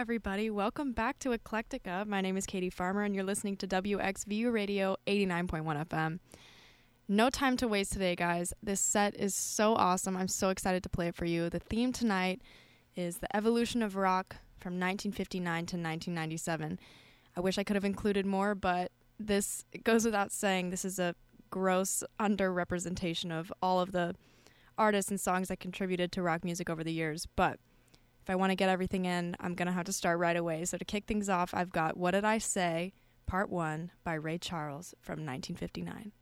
everybody. Welcome back to Eclectica. My name is Katie Farmer, and you're listening to WXVU Radio 89.1 FM. No time to waste today, guys. This set is so awesome. I'm so excited to play it for you. The theme tonight is the evolution of rock from 1959 to 1997. I wish I could have included more, but this goes without saying. This is a gross underrepresentation of all of the artists and songs that contributed to rock music over the years. But I want to get everything in, I'm going to have to start right away. So to kick things off, I've got What Did I Say, Part 1 by Ray Charles from 1959.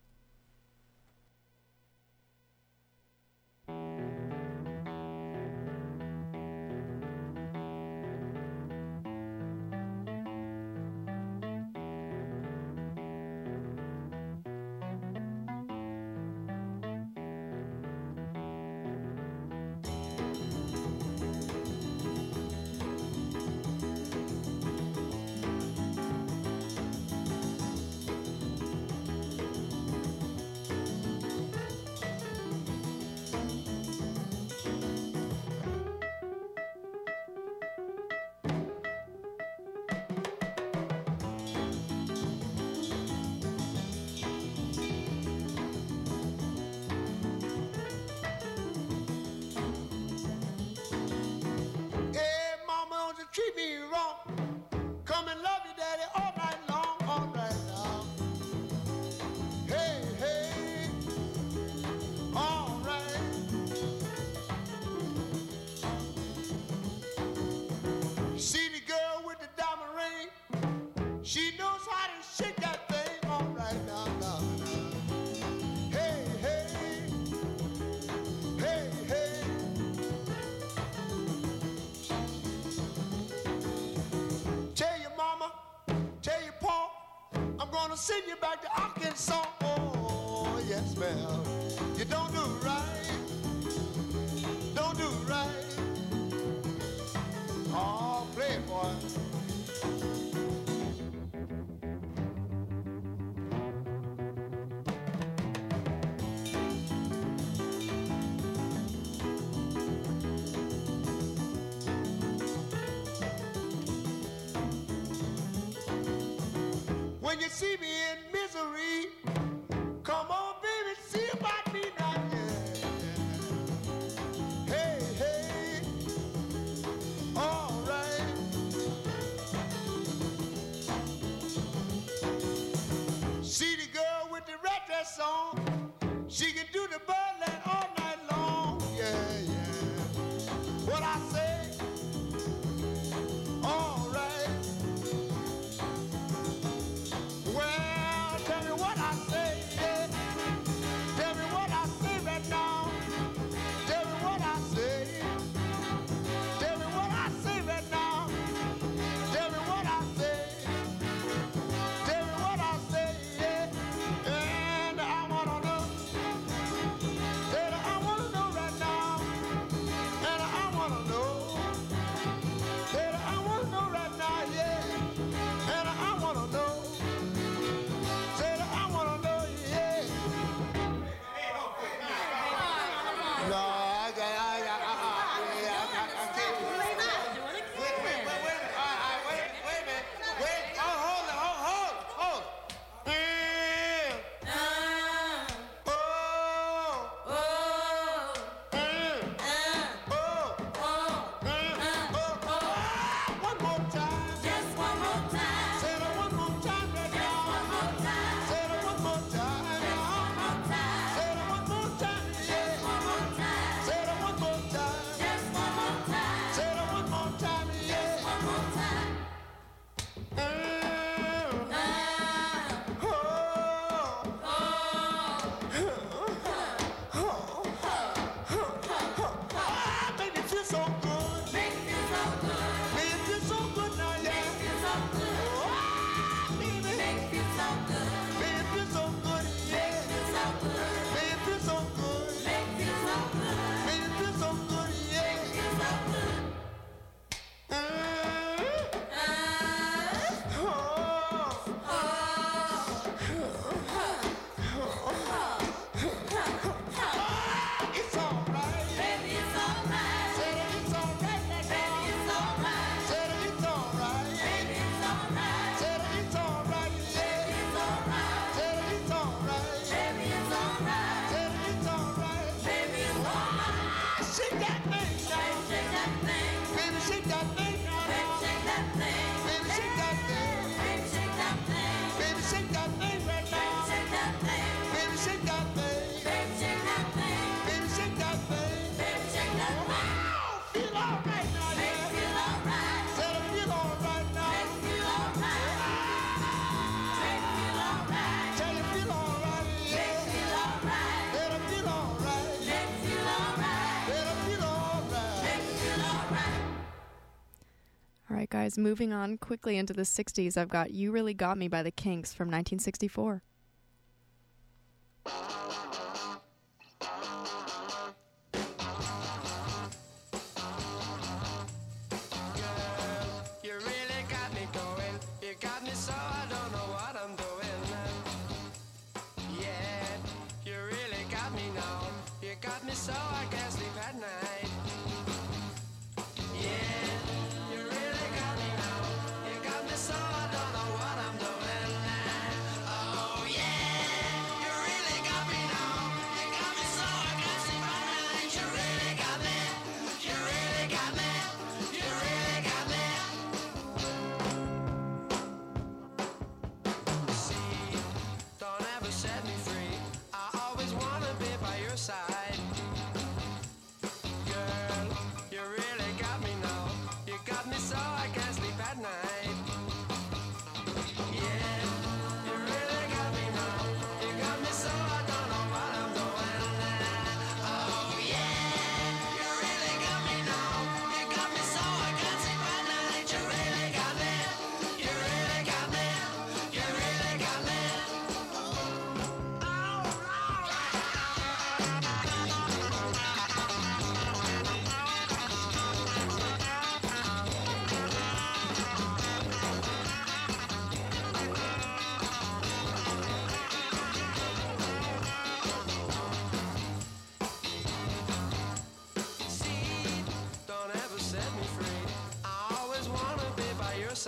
Guys, moving on quickly into the 60s, I've got You Really Got Me by the Kinks from 1964.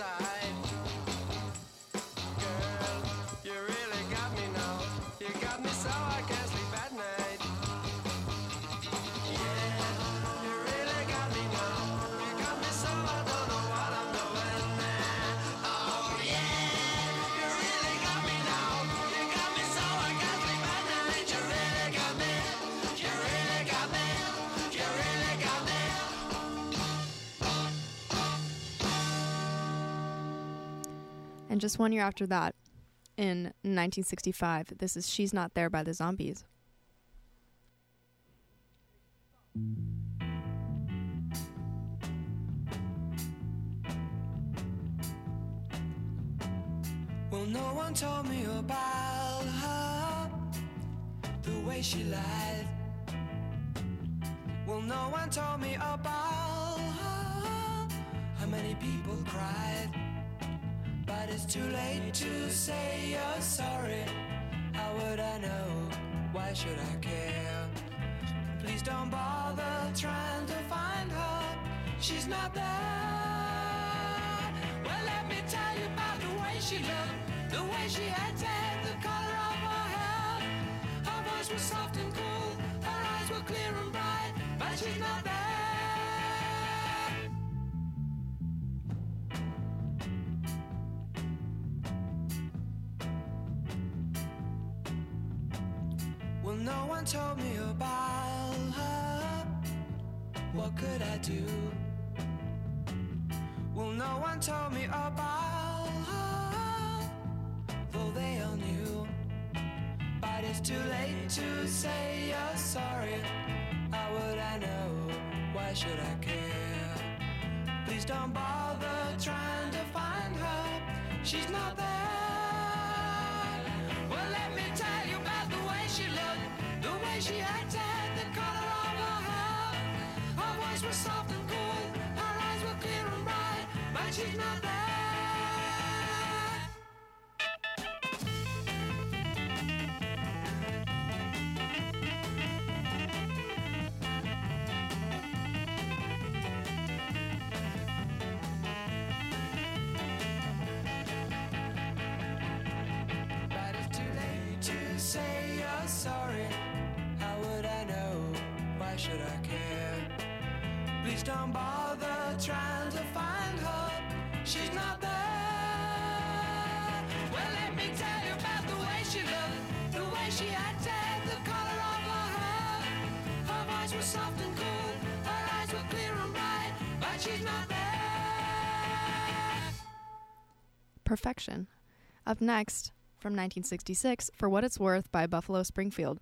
Side. And just one year after that, in 1965, this is She's Not There by the Zombies. She's not there. Well, let me tell you about the way she looked, the way she acted, the color of her hair. Her voice was soft and cool, her eyes were clear and bright, but she's not there. Well, no one told me about her. What could I do? Well, no one told me about though they all knew. But it's too late to say you're sorry. How would I know? Why should I care? Please don't bother trying to find her. She's not there. Well, let me tell you about the way she looked, the way she acted, the color of her hair. Her voice was soft and it's too late to say you're sorry. How would I know? Why should I care? Please don't bother trying Perfection. Up next, from 1966, For What It's Worth by Buffalo Springfield.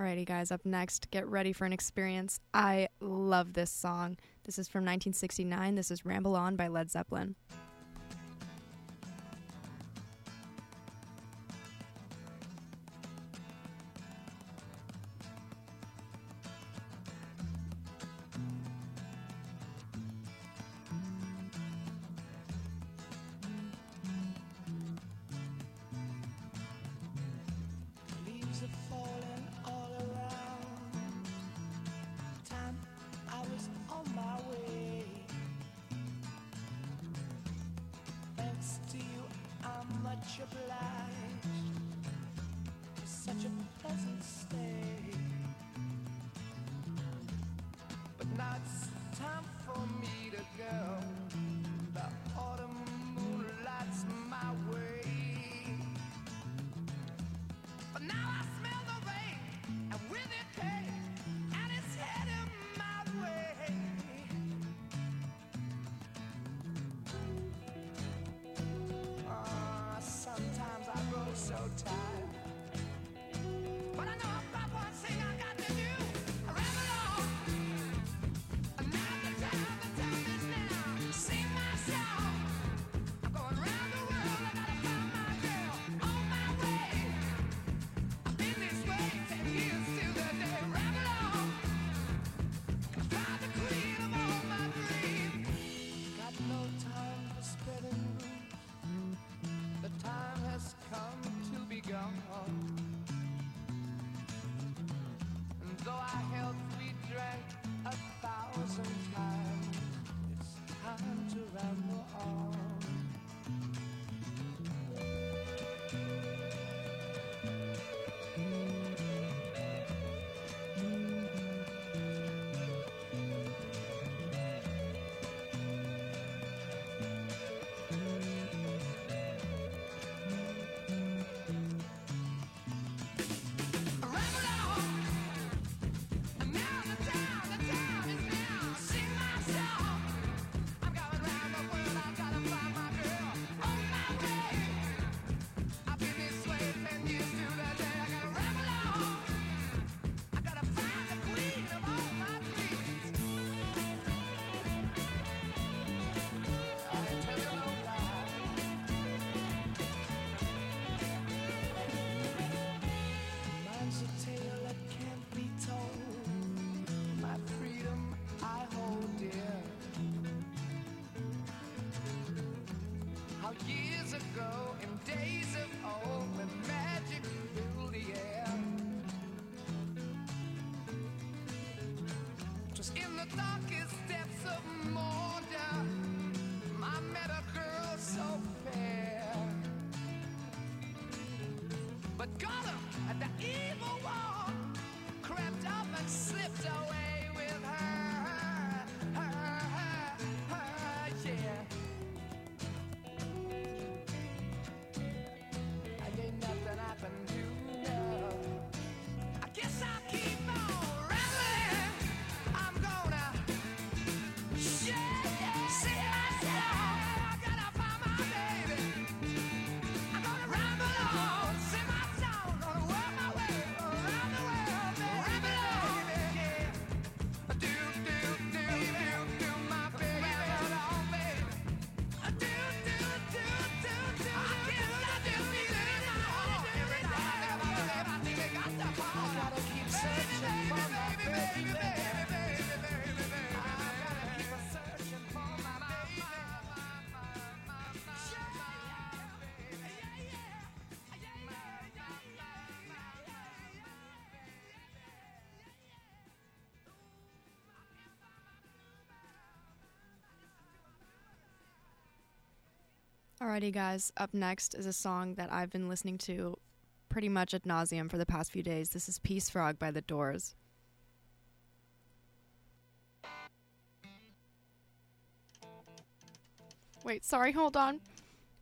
Alrighty, guys, up next, get ready for an experience. I love this song. This is from 1969. This is Ramble On by Led Zeppelin. Alrighty, guys. Up next is a song that I've been listening to pretty much ad nauseum for the past few days. This is Peace Frog by The Doors. Wait, sorry, hold on.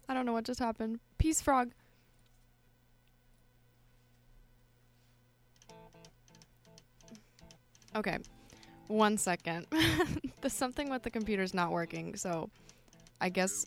I don't know what just happened. Peace Frog. Okay, one second. There's something with the computer's not working, so I guess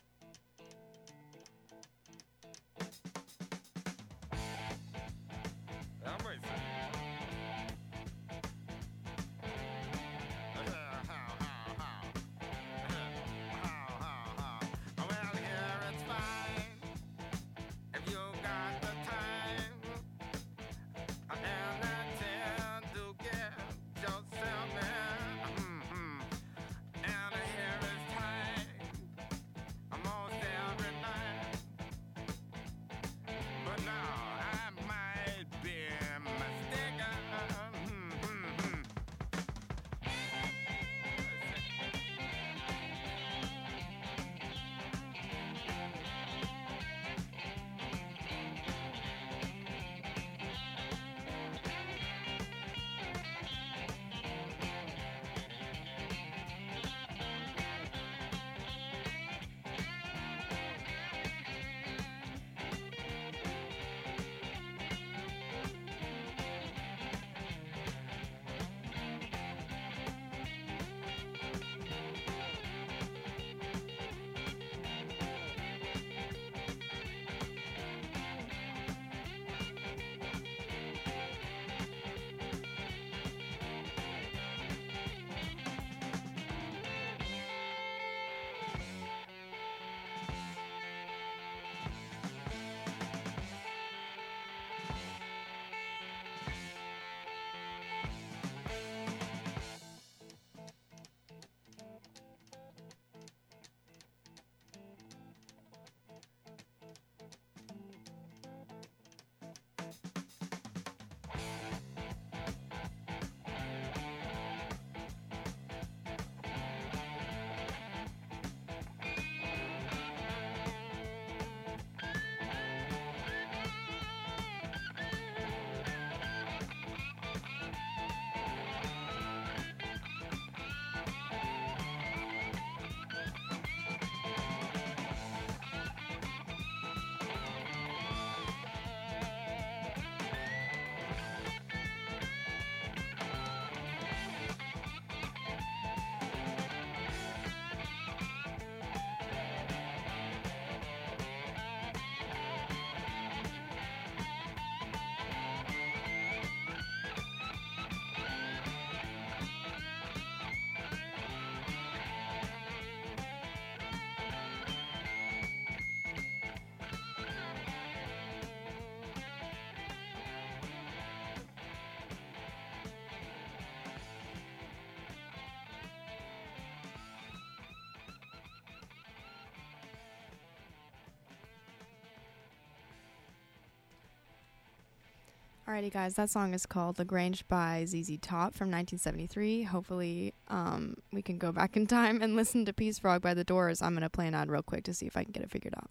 Alrighty, guys, that song is called "La Grange" by ZZ Top from 1973. Hopefully, um, we can go back in time and listen to "Peace Frog" by The Doors. I'm gonna play an ad real quick to see if I can get it figured out.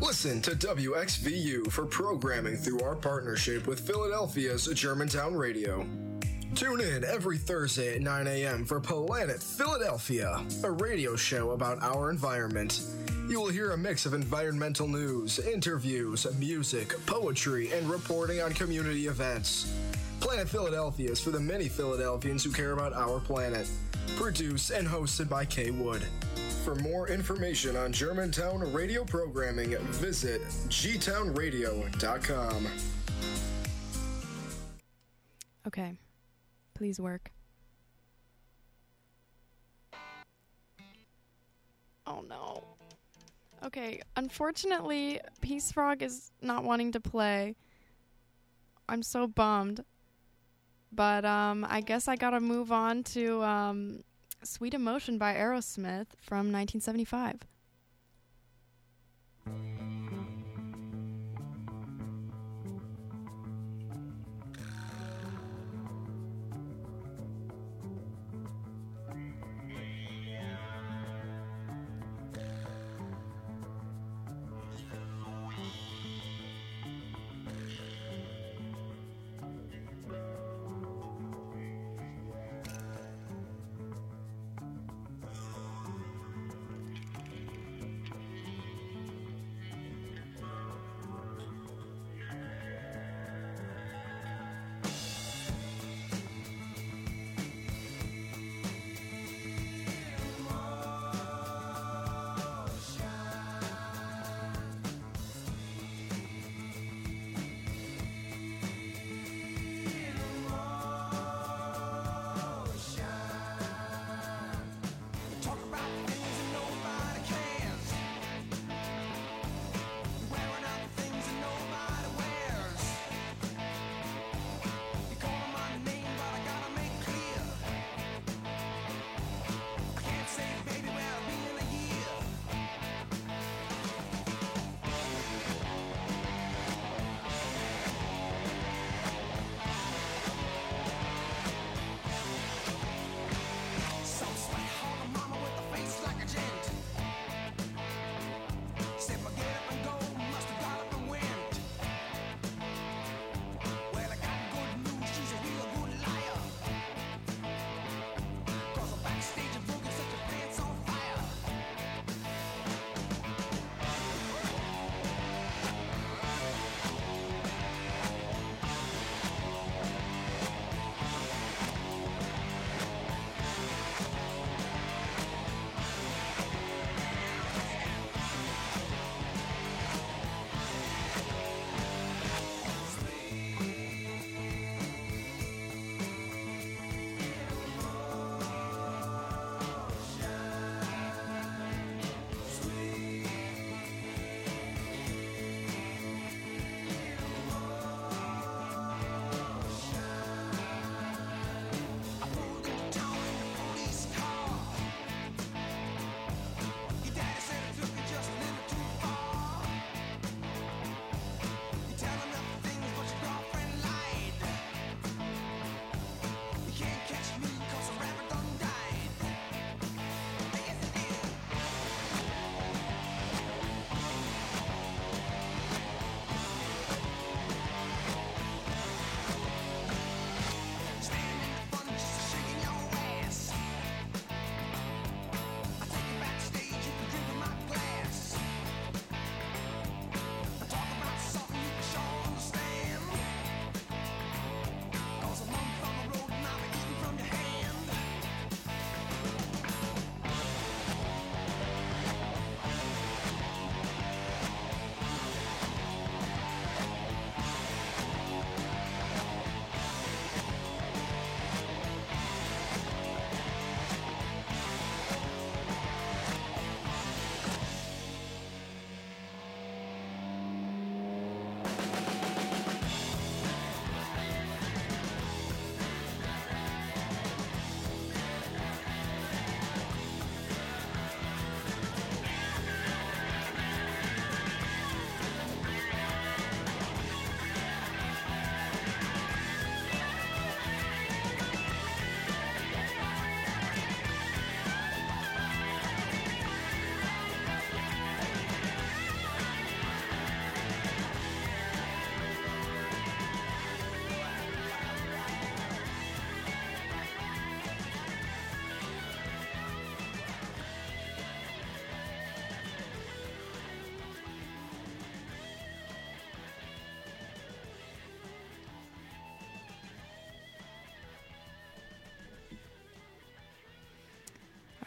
Listen to WXVU for programming through our partnership with Philadelphia's Germantown Radio. Tune in every Thursday at 9 a.m. for Planet Philadelphia, a radio show about our environment. You will hear a mix of environmental news, interviews, music, poetry, and reporting on community events. Planet Philadelphia is for the many Philadelphians who care about our planet. Produced and hosted by Kay Wood. For more information on Germantown radio programming, visit gtownradio.com. Okay, please work. Unfortunately, Peace Frog is not wanting to play. I'm so bummed. But um I guess I got to move on to um Sweet Emotion by Aerosmith from 1975.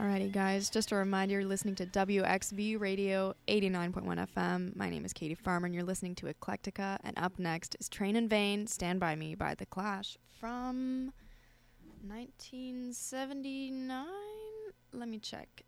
Alrighty, guys. Just a reminder you're listening to WXV Radio 89.1 FM. My name is Katie Farmer, and you're listening to Eclectica. And up next is Train in Vain, Stand By Me by The Clash from 1979. Let me check.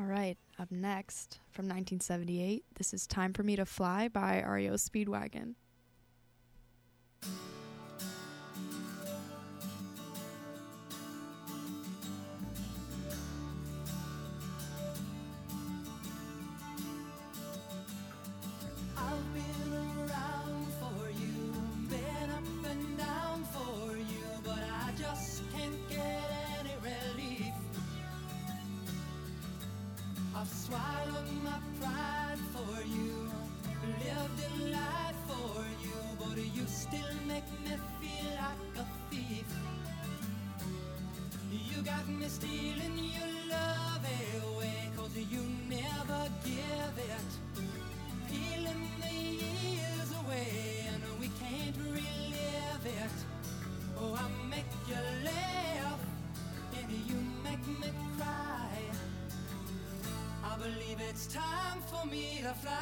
All right, up next from 1978, this is Time for Me to Fly by REO Speedwagon. Me to fly.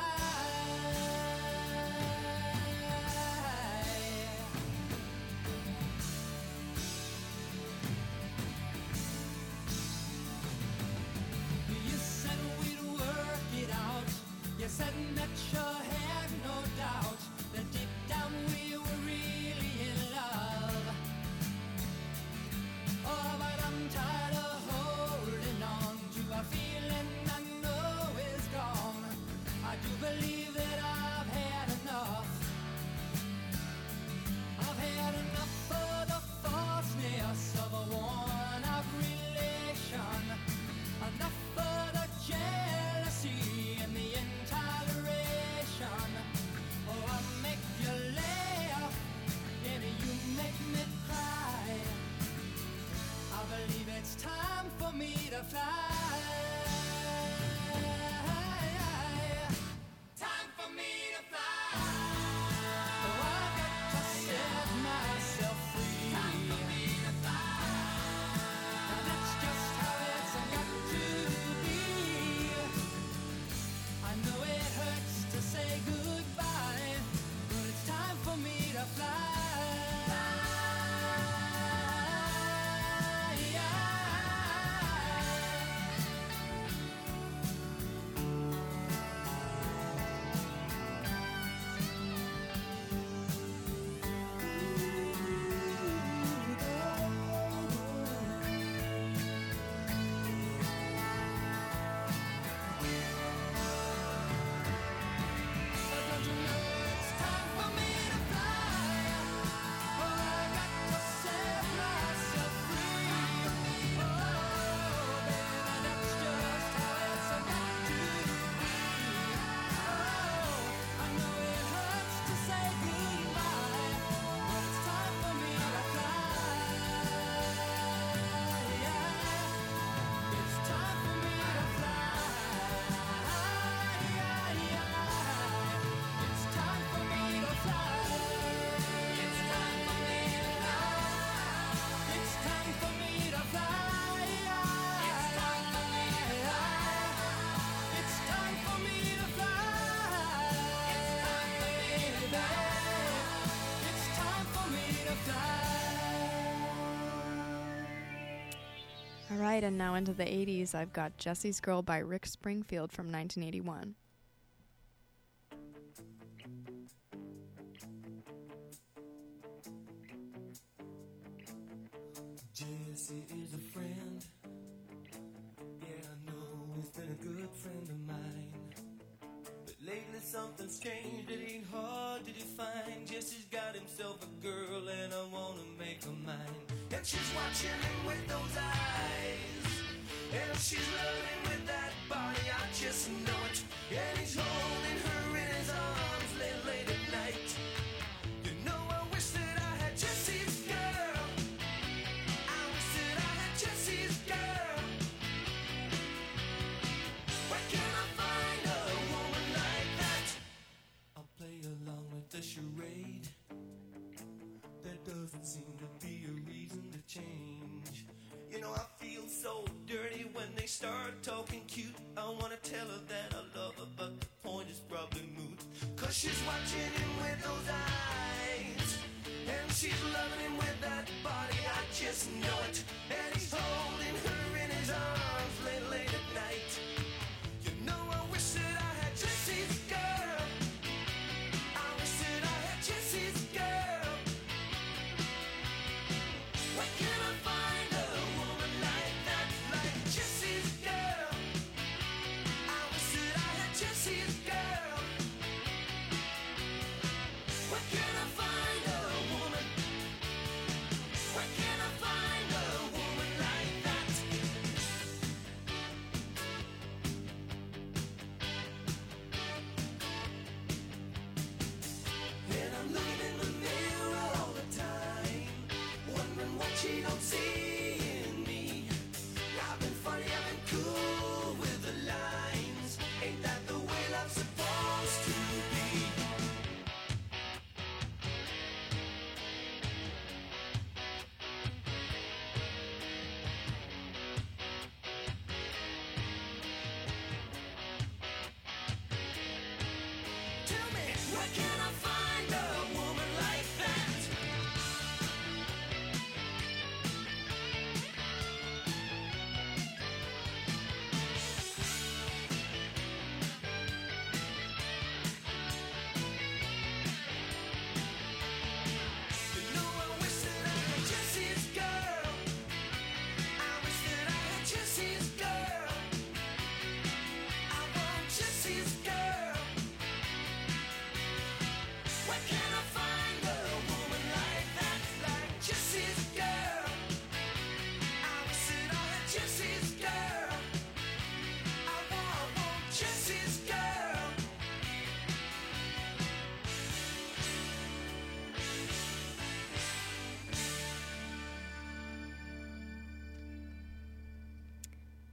right, and now into the 80s, I've got Jesse's Girl by Rick Springfield from 1981. Jesse is a friend. Yeah, I know he's been a good friend of mine. But lately something's changed, it ain't hard to define. Jesse's got himself a girl, and I wanna make her mine and she's watching with those eyes. And she's loving with that body, I just know it. And he's holding her. start talking cute, I wanna tell her that I love her, but the point is probably moot. Cause she's watching him with those eyes, and she's loving him with that body, I just know it. And he's holding her in his arms late, late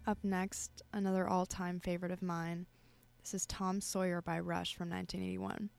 Up next, another all time favorite of mine. This is Tom Sawyer by Rush from 1981.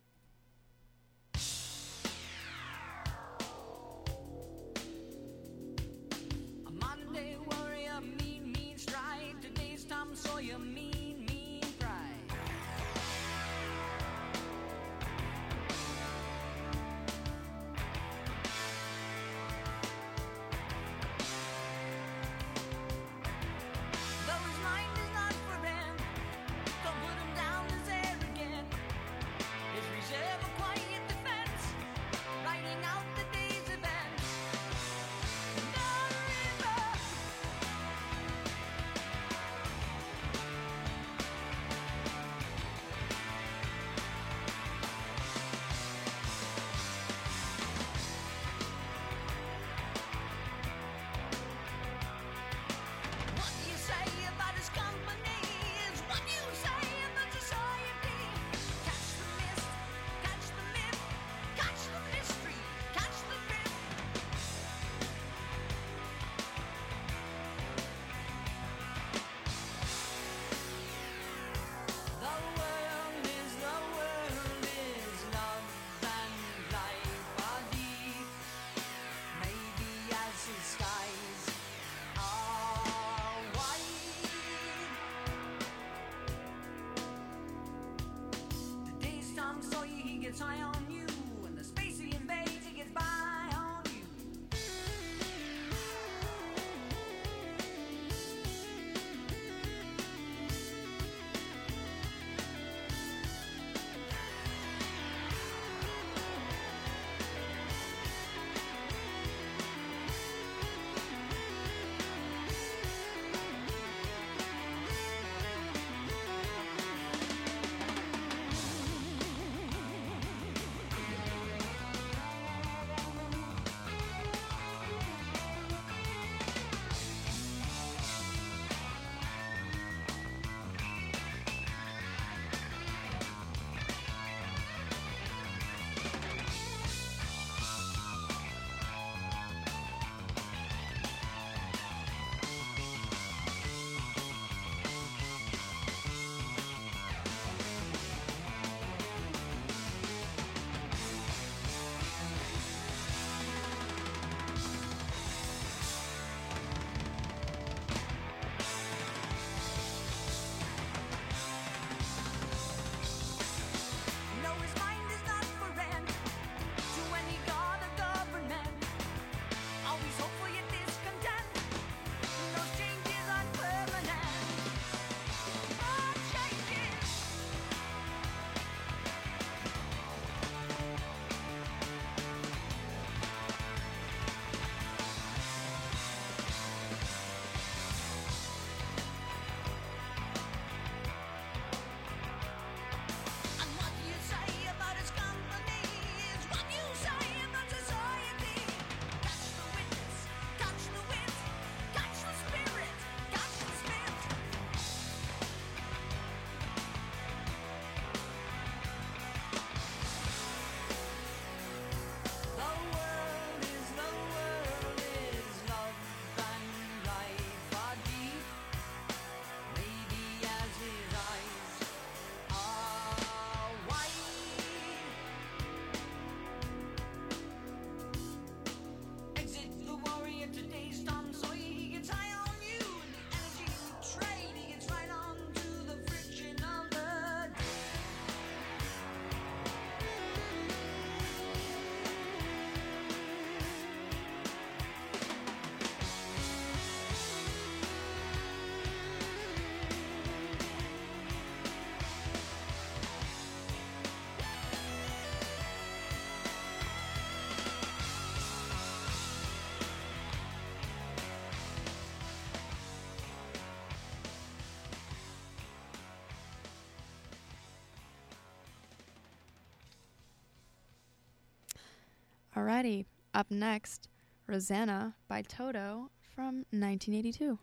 Alrighty, up next, Rosanna by Toto from 1982.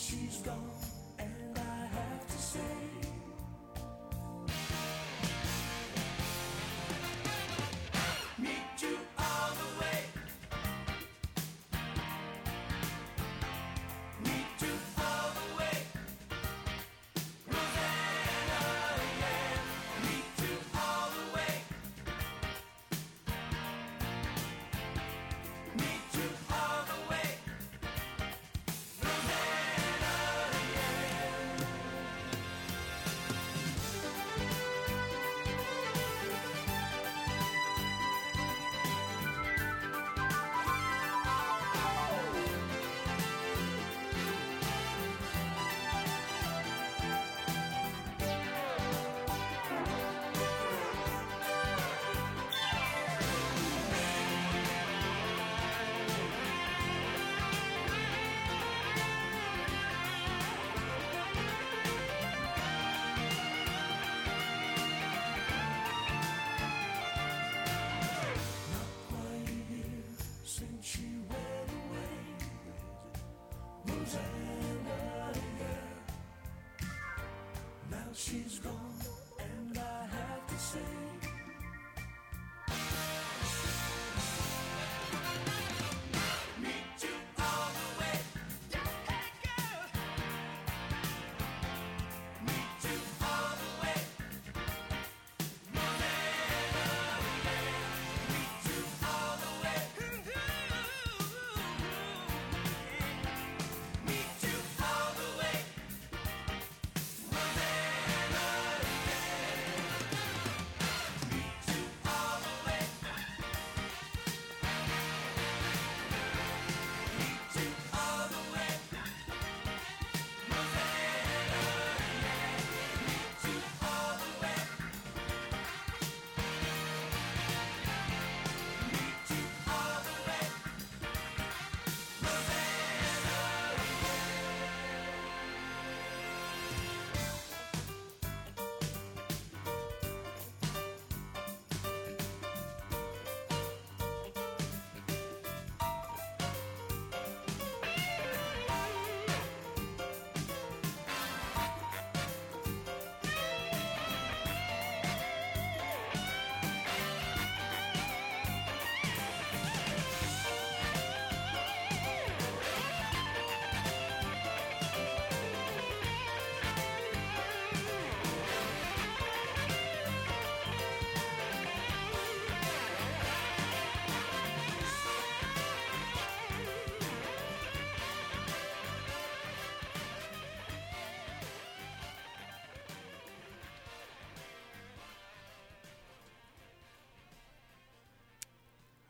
she's gone.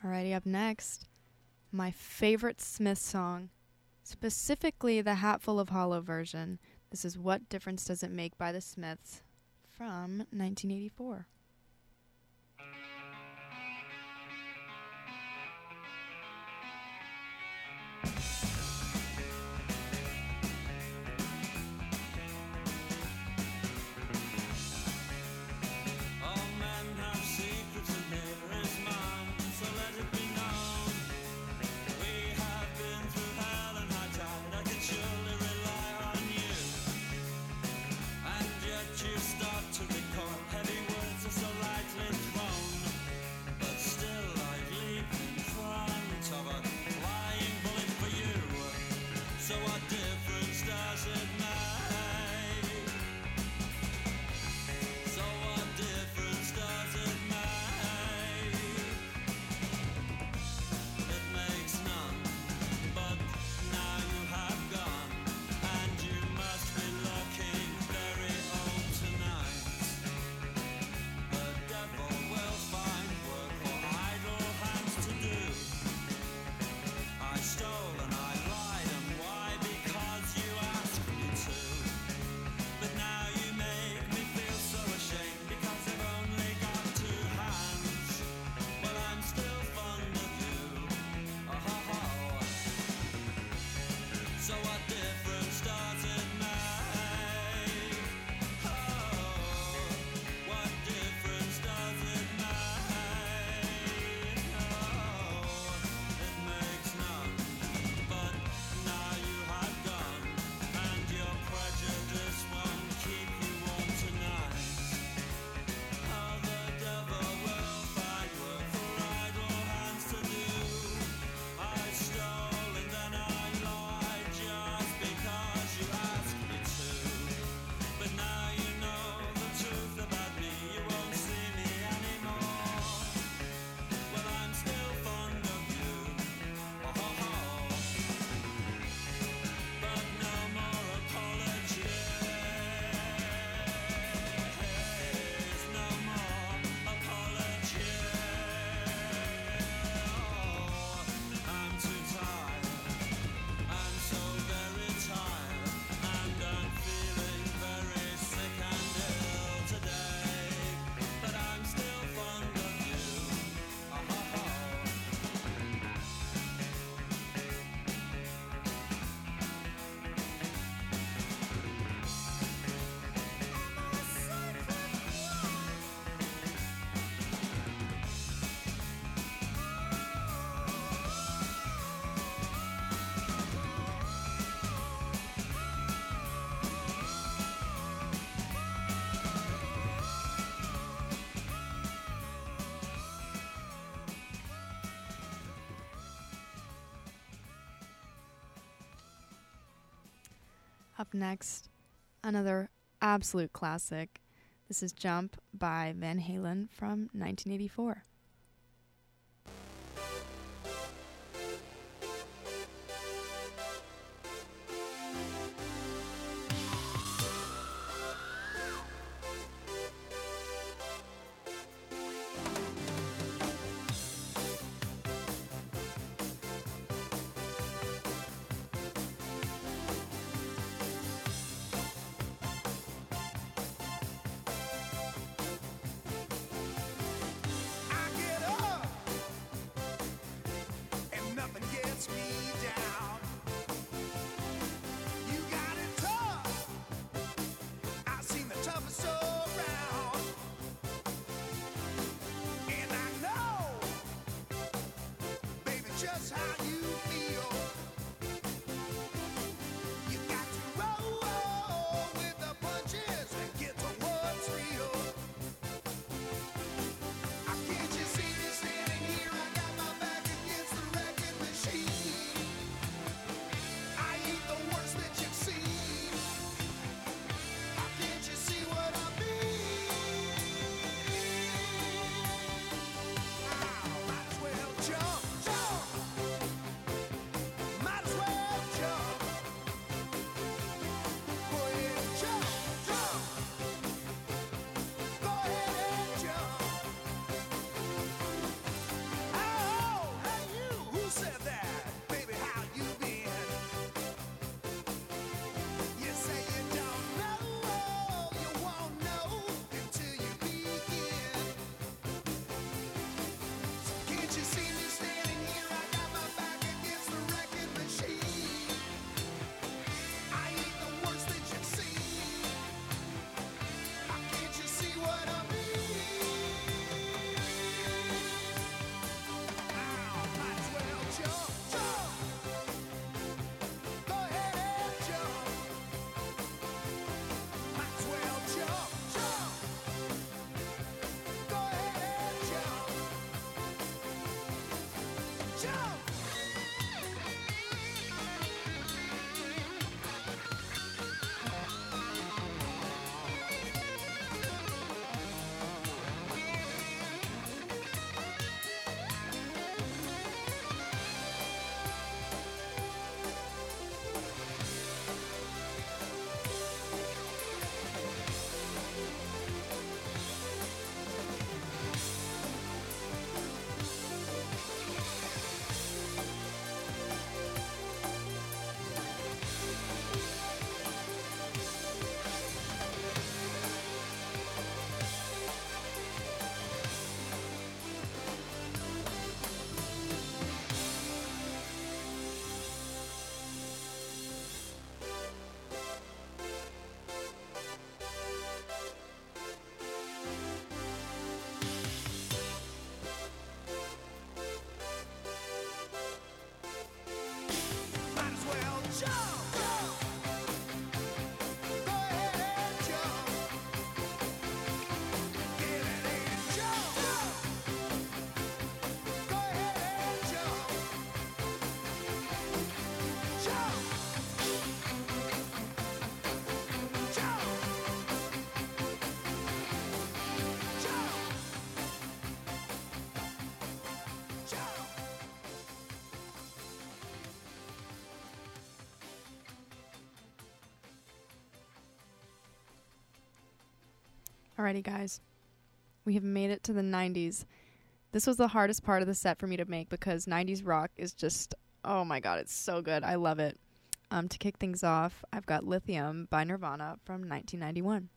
Alrighty, up next, my favorite Smith song, specifically the Hatful of Hollow version. This is What Difference Does It Make by the Smiths from 1984. Next, another absolute classic. This is Jump by Van Halen from 1984. Alrighty, guys. We have made it to the 90s. This was the hardest part of the set for me to make because 90s rock is just, oh my god, it's so good. I love it. Um, to kick things off, I've got Lithium by Nirvana from 1991.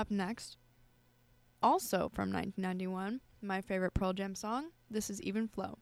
Up next, also from 1991, my favorite Pearl Jam song, This Is Even Flow.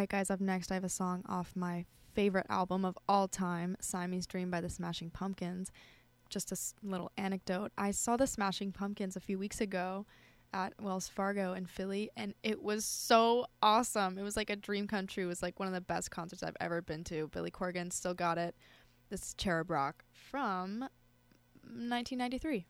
Right, guys, up next, I have a song off my favorite album of all time, Siamese Dream by the Smashing Pumpkins. Just a s- little anecdote. I saw the Smashing Pumpkins a few weeks ago at Wells Fargo in Philly, and it was so awesome. It was like a dream come true. It was like one of the best concerts I've ever been to. Billy Corgan still got it. This is Cherub Rock from 1993.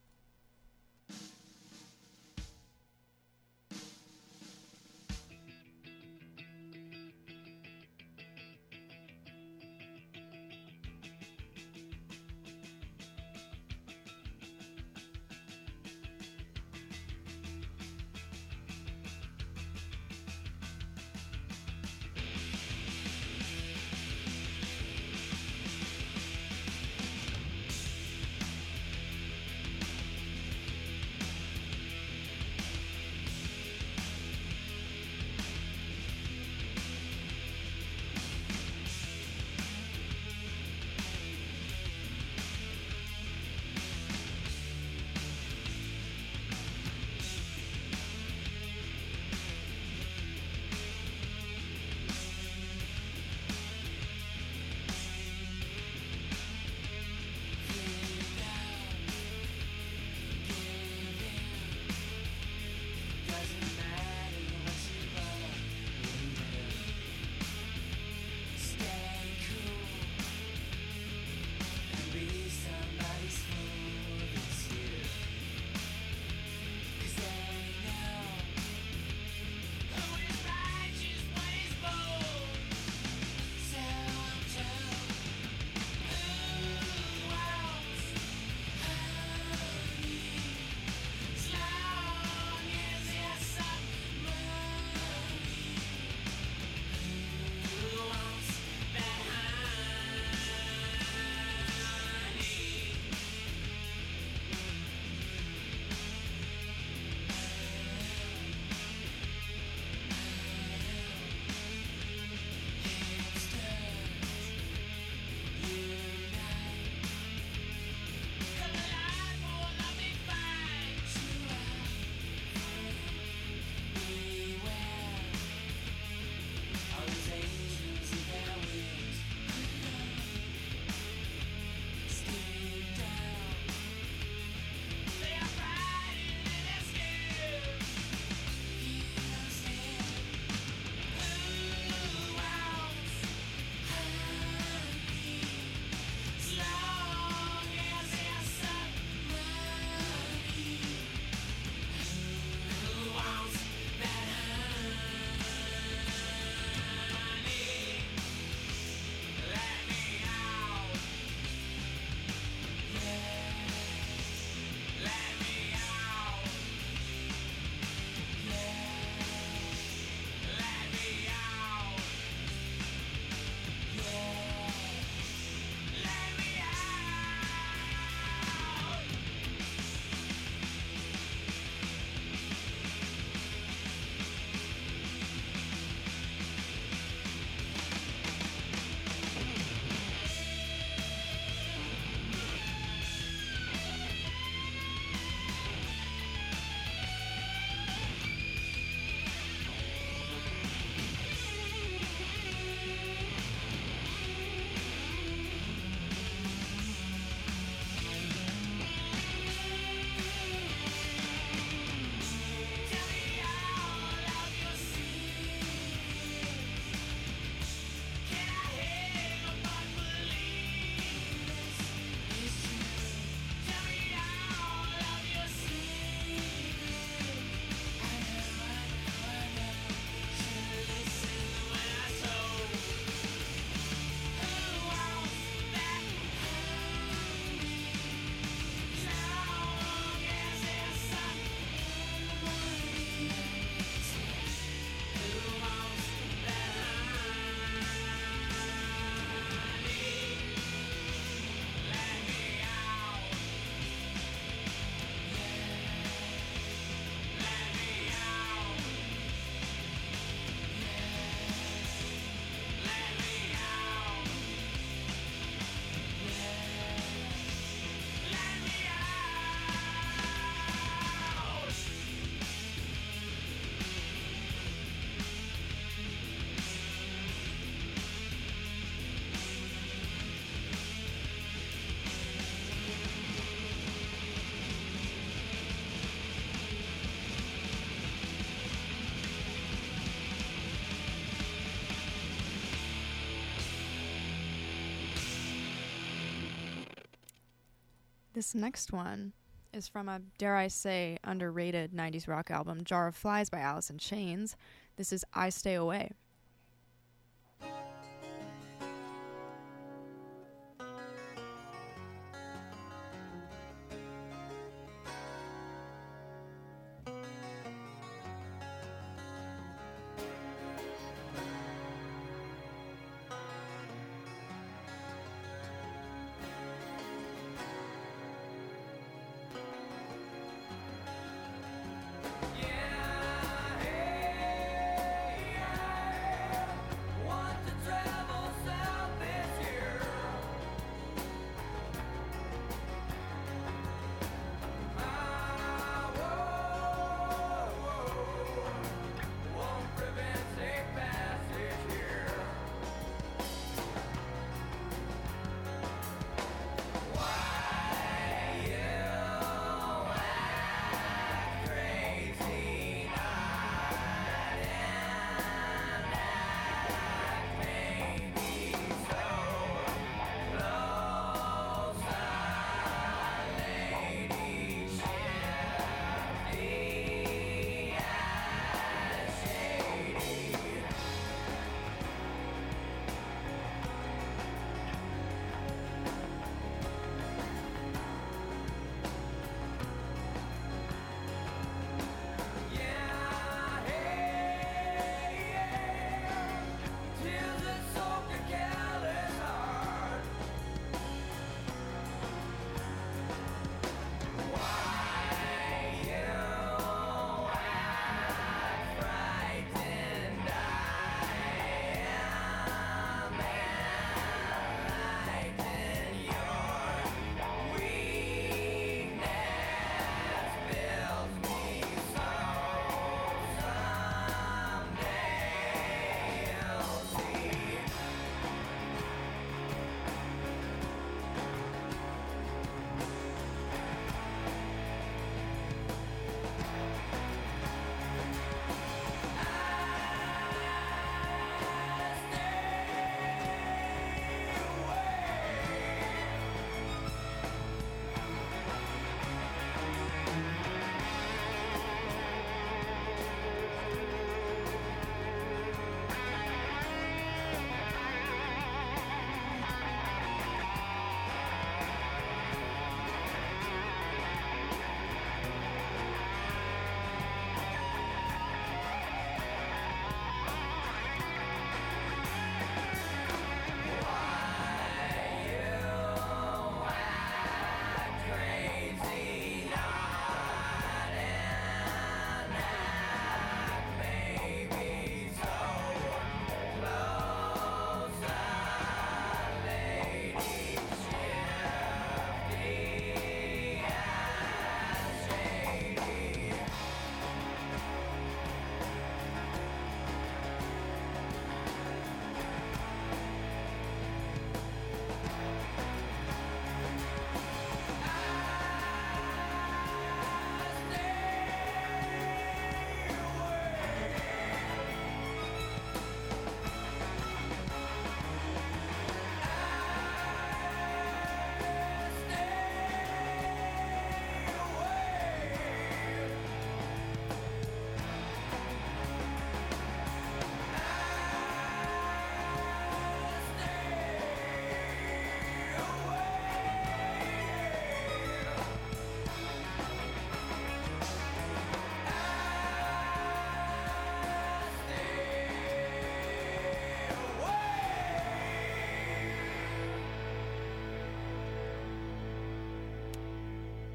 This next one is from a, dare I say, underrated 90s rock album, Jar of Flies by Alice in Chains. This is I Stay Away.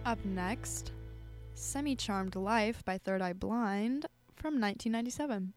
Up next, Semi Charmed Life by Third Eye Blind from 1997.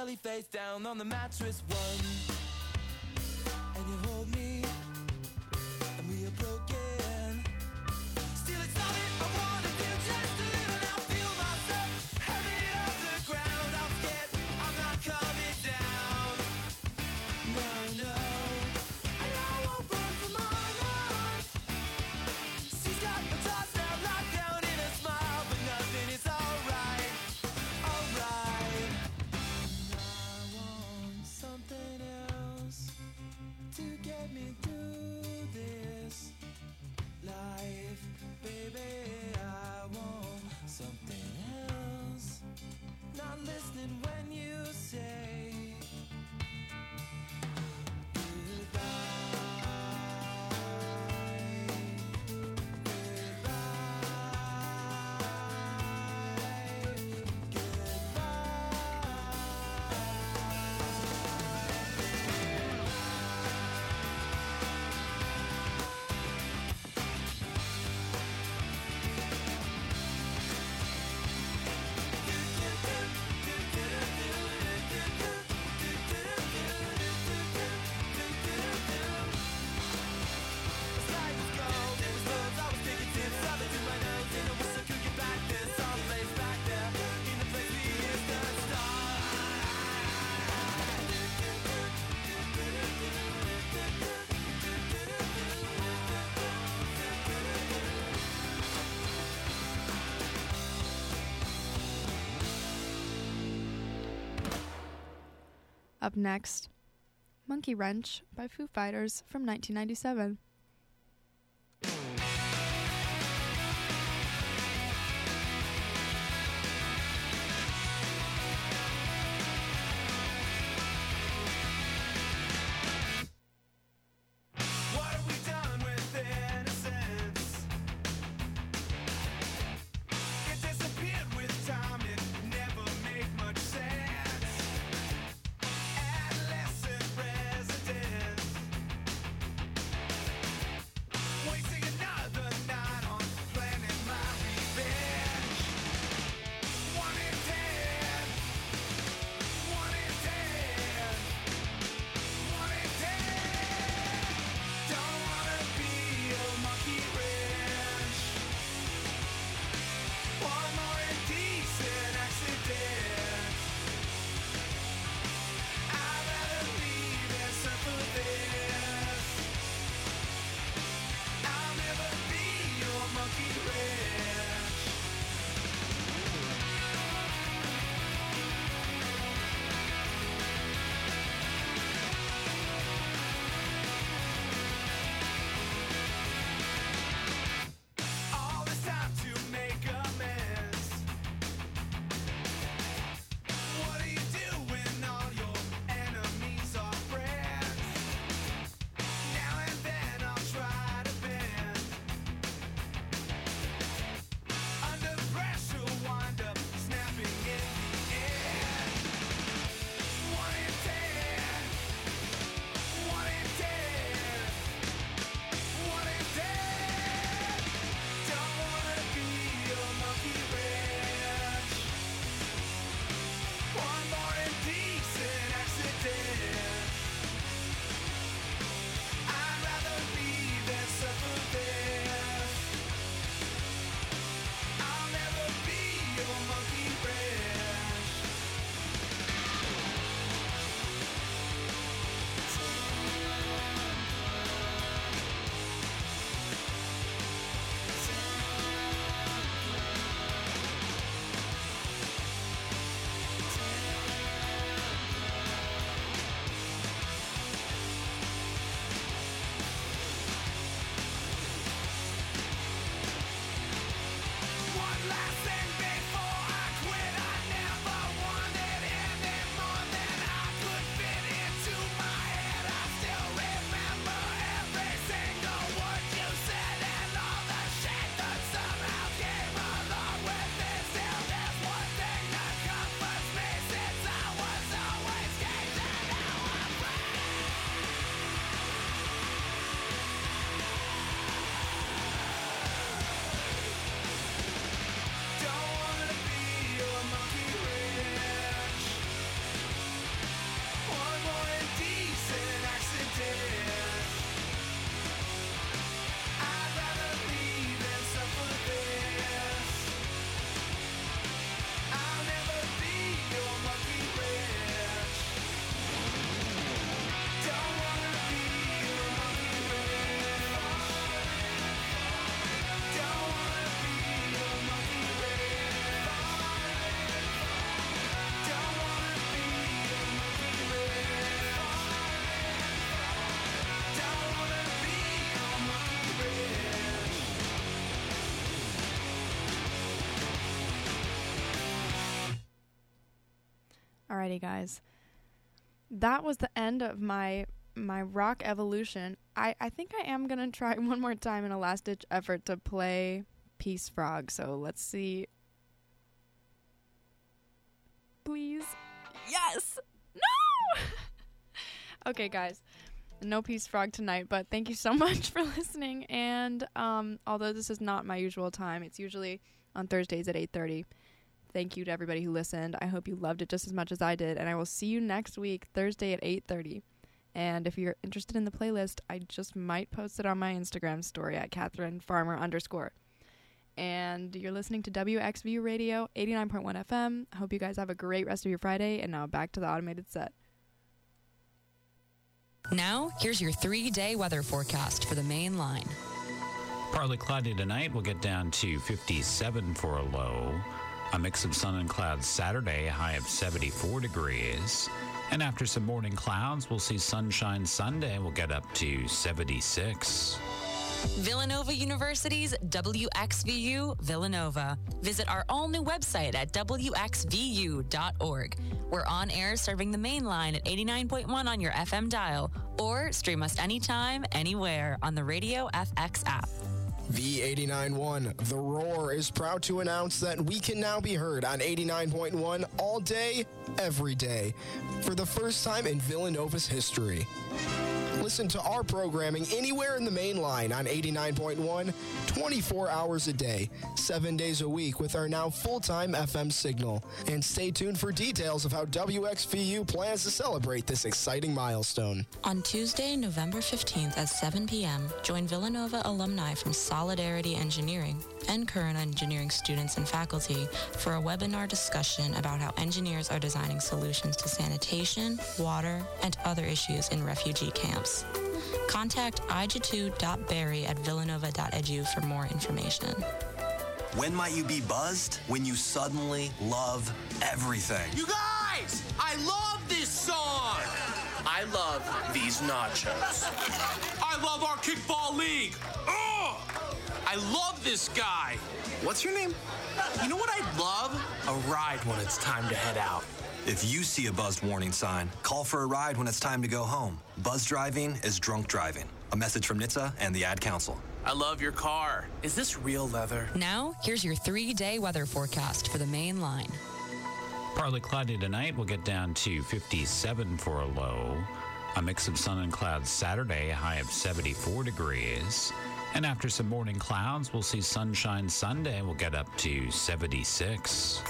belly face down on the mattress. Up next, Monkey Wrench by Foo Fighters from 1997. Alrighty, guys. That was the end of my my rock evolution. I I think I am gonna try one more time in a last ditch effort to play Peace Frog. So let's see. Please, yes, no. okay, guys. No Peace Frog tonight, but thank you so much for listening. And um, although this is not my usual time, it's usually on Thursdays at 8:30. Thank you to everybody who listened. I hope you loved it just as much as I did, and I will see you next week, Thursday at 8:30. And if you're interested in the playlist, I just might post it on my Instagram story at Catherine Farmer underscore. And you're listening to WXVU Radio 89.1 FM. I hope you guys have a great rest of your Friday. And now back to the automated set. Now, here's your three day weather forecast for the main line. Partly cloudy tonight. We'll get down to 57 for a low. A mix of sun and clouds Saturday, high of 74 degrees. And after some morning clouds, we'll see sunshine Sunday. We'll get up to 76. Villanova University's WXVU Villanova. Visit our all new website at WXVU.org. We're on air serving the main line at 89.1 on your FM dial, or stream us anytime, anywhere on the Radio FX app. V89.1 The Roar is proud to announce that we can now be heard on 89.1 all day, every day, for the first time in Villanova's history. Listen to our programming anywhere in the main line on 89.1, 24 hours a day, 7 days a week with our now full-time FM signal. And stay tuned for details of how WXVU plans to celebrate this exciting milestone. On Tuesday, November 15th at 7 p.m., join Villanova alumni from Solidarity Engineering and current engineering students and faculty for a webinar discussion about how engineers are designing solutions to sanitation, water, and other issues in refugee camps. Contact ij2.berry at villanova.edu for more information. When might you be buzzed? When you suddenly love everything. You guys, I love this song. I love these nachos. I love our kickball league. Ugh! I love this guy. What's your name? You know what I'd love? A ride when it's time to head out. If you see a buzzed warning sign, call for a ride when it's time to go home. Buzz driving is drunk driving. A message from NHTSA and the Ad Council. I love your car. Is this real leather? Now, here's your three day weather forecast for the main line. Partly cloudy tonight. We'll get down to 57 for a low. A mix of sun and clouds Saturday, a high of 74 degrees. And after some morning clouds, we'll see sunshine Sunday. We'll get up to 76.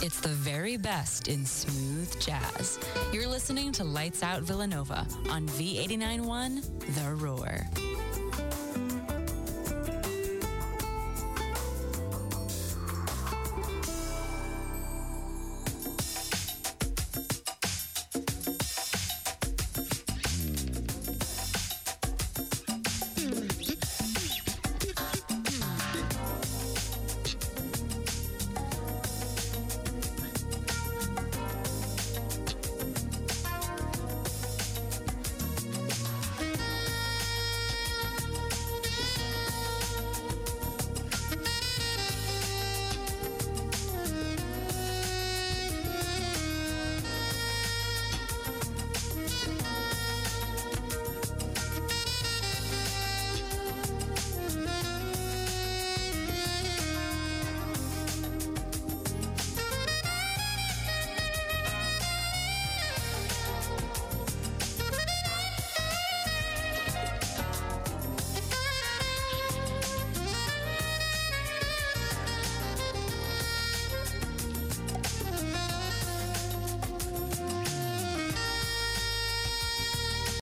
It's the very best in smooth jazz. You're listening to Lights Out Villanova on V891 The Roar.